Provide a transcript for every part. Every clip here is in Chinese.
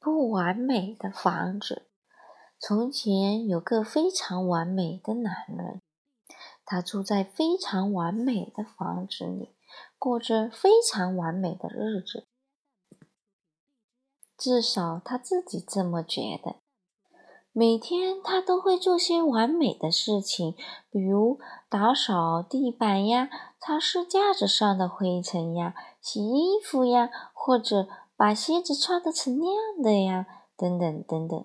不完美的房子。从前有个非常完美的男人，他住在非常完美的房子里，过着非常完美的日子。至少他自己这么觉得。每天他都会做些完美的事情，比如打扫地板呀、擦拭架子上的灰尘呀、洗衣服呀，或者把鞋子穿得锃亮的呀，等等等等。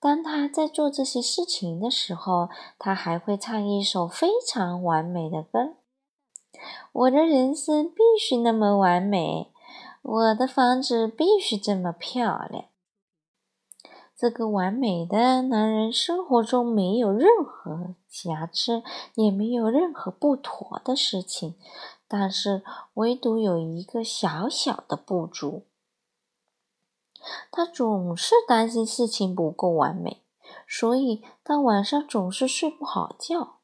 当他在做这些事情的时候，他还会唱一首非常完美的歌。我的人生必须那么完美，我的房子必须这么漂亮。这个完美的男人生活中没有任何瑕疵，也没有任何不妥的事情，但是唯独有一个小小的不足。他总是担心事情不够完美，所以他晚上总是睡不好觉。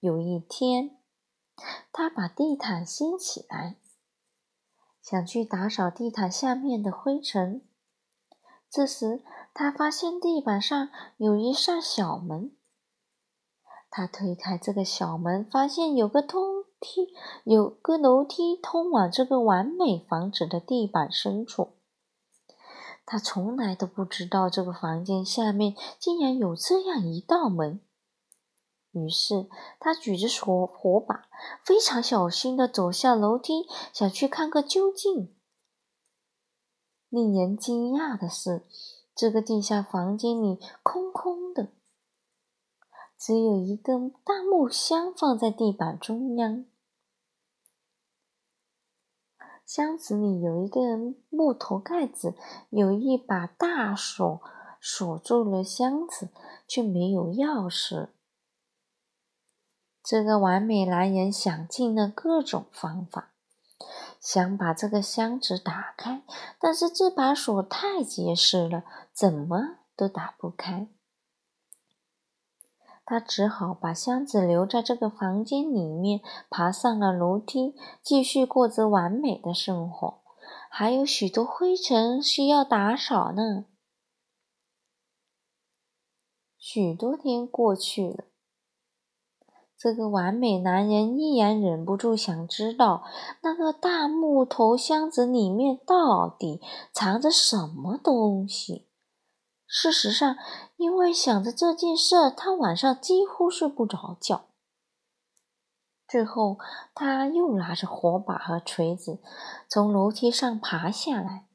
有一天，他把地毯掀起来，想去打扫地毯下面的灰尘。这时，他发现地板上有一扇小门。他推开这个小门，发现有个通梯，有个楼梯通往这个完美房子的地板深处。他从来都不知道这个房间下面竟然有这样一道门，于是他举着火火把，非常小心地走下楼梯，想去看个究竟。令人惊讶的是，这个地下房间里空空的，只有一根大木箱放在地板中央。箱子里有一个木头盖子，有一把大锁锁住了箱子，却没有钥匙。这个完美男人想尽了各种方法，想把这个箱子打开，但是这把锁太结实了，怎么都打不开。他只好把箱子留在这个房间里面，爬上了楼梯，继续过着完美的生活。还有许多灰尘需要打扫呢。许多天过去了，这个完美男人依然忍不住想知道那个大木头箱子里面到底藏着什么东西。事实上，因为想着这件事，他晚上几乎睡不着觉。最后，他又拿着火把和锤子，从楼梯上爬下来，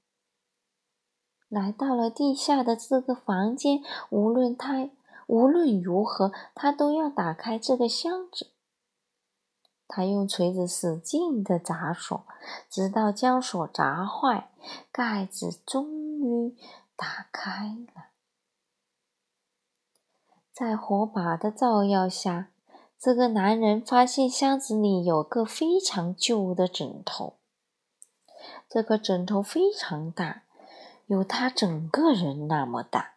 来到了地下的这个房间。无论他无论如何，他都要打开这个箱子。他用锤子使劲的砸锁，直到将锁砸坏，盖子终于。打开了，在火把的照耀下，这个男人发现箱子里有个非常旧的枕头。这个枕头非常大，有他整个人那么大。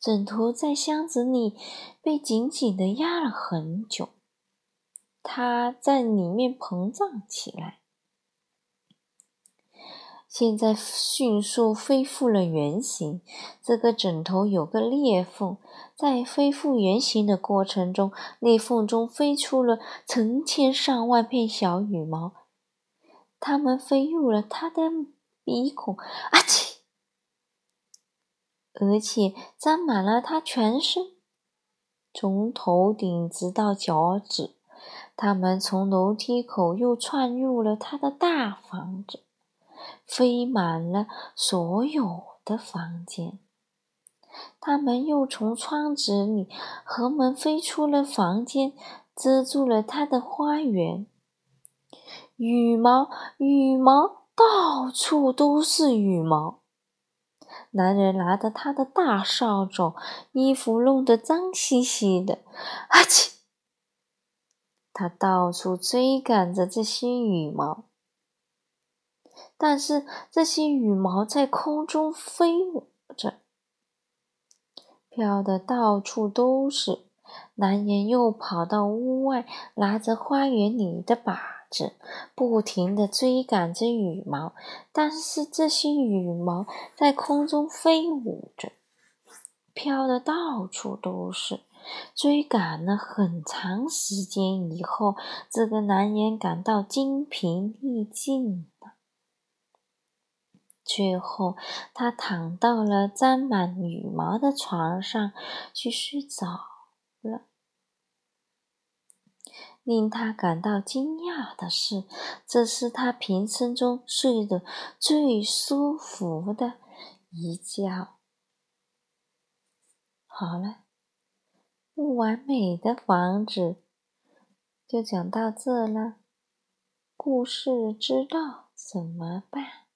枕头在箱子里被紧紧的压了很久，它在里面膨胀起来。现在迅速恢复了原形。这个枕头有个裂缝，在恢复原形的过程中，裂缝中飞出了成千上万片小羽毛，它们飞入了他的鼻孔，啊嚏！而且沾满了他全身，从头顶直到脚趾。他们从楼梯口又窜入了他的大房子。飞满了所有的房间，他们又从窗子里和门飞出了房间，遮住了他的花园。羽毛，羽毛，到处都是羽毛。男人拿着他的大扫帚，衣服弄得脏兮兮的。阿嚏！他到处追赶着这些羽毛。但是这些羽毛在空中飞舞着，飘的到处都是。男人又跑到屋外，拿着花园里的把子，不停地追赶着羽毛，但是这些羽毛在空中飞舞着，飘的到处都是。追赶了很长时间以后，这个男人感到精疲力尽最后，他躺到了沾满羽毛的床上去睡着了。令他感到惊讶的是，这是他平生中睡得最舒服的一觉。好了。不完美的房子就讲到这了。故事知道怎么办？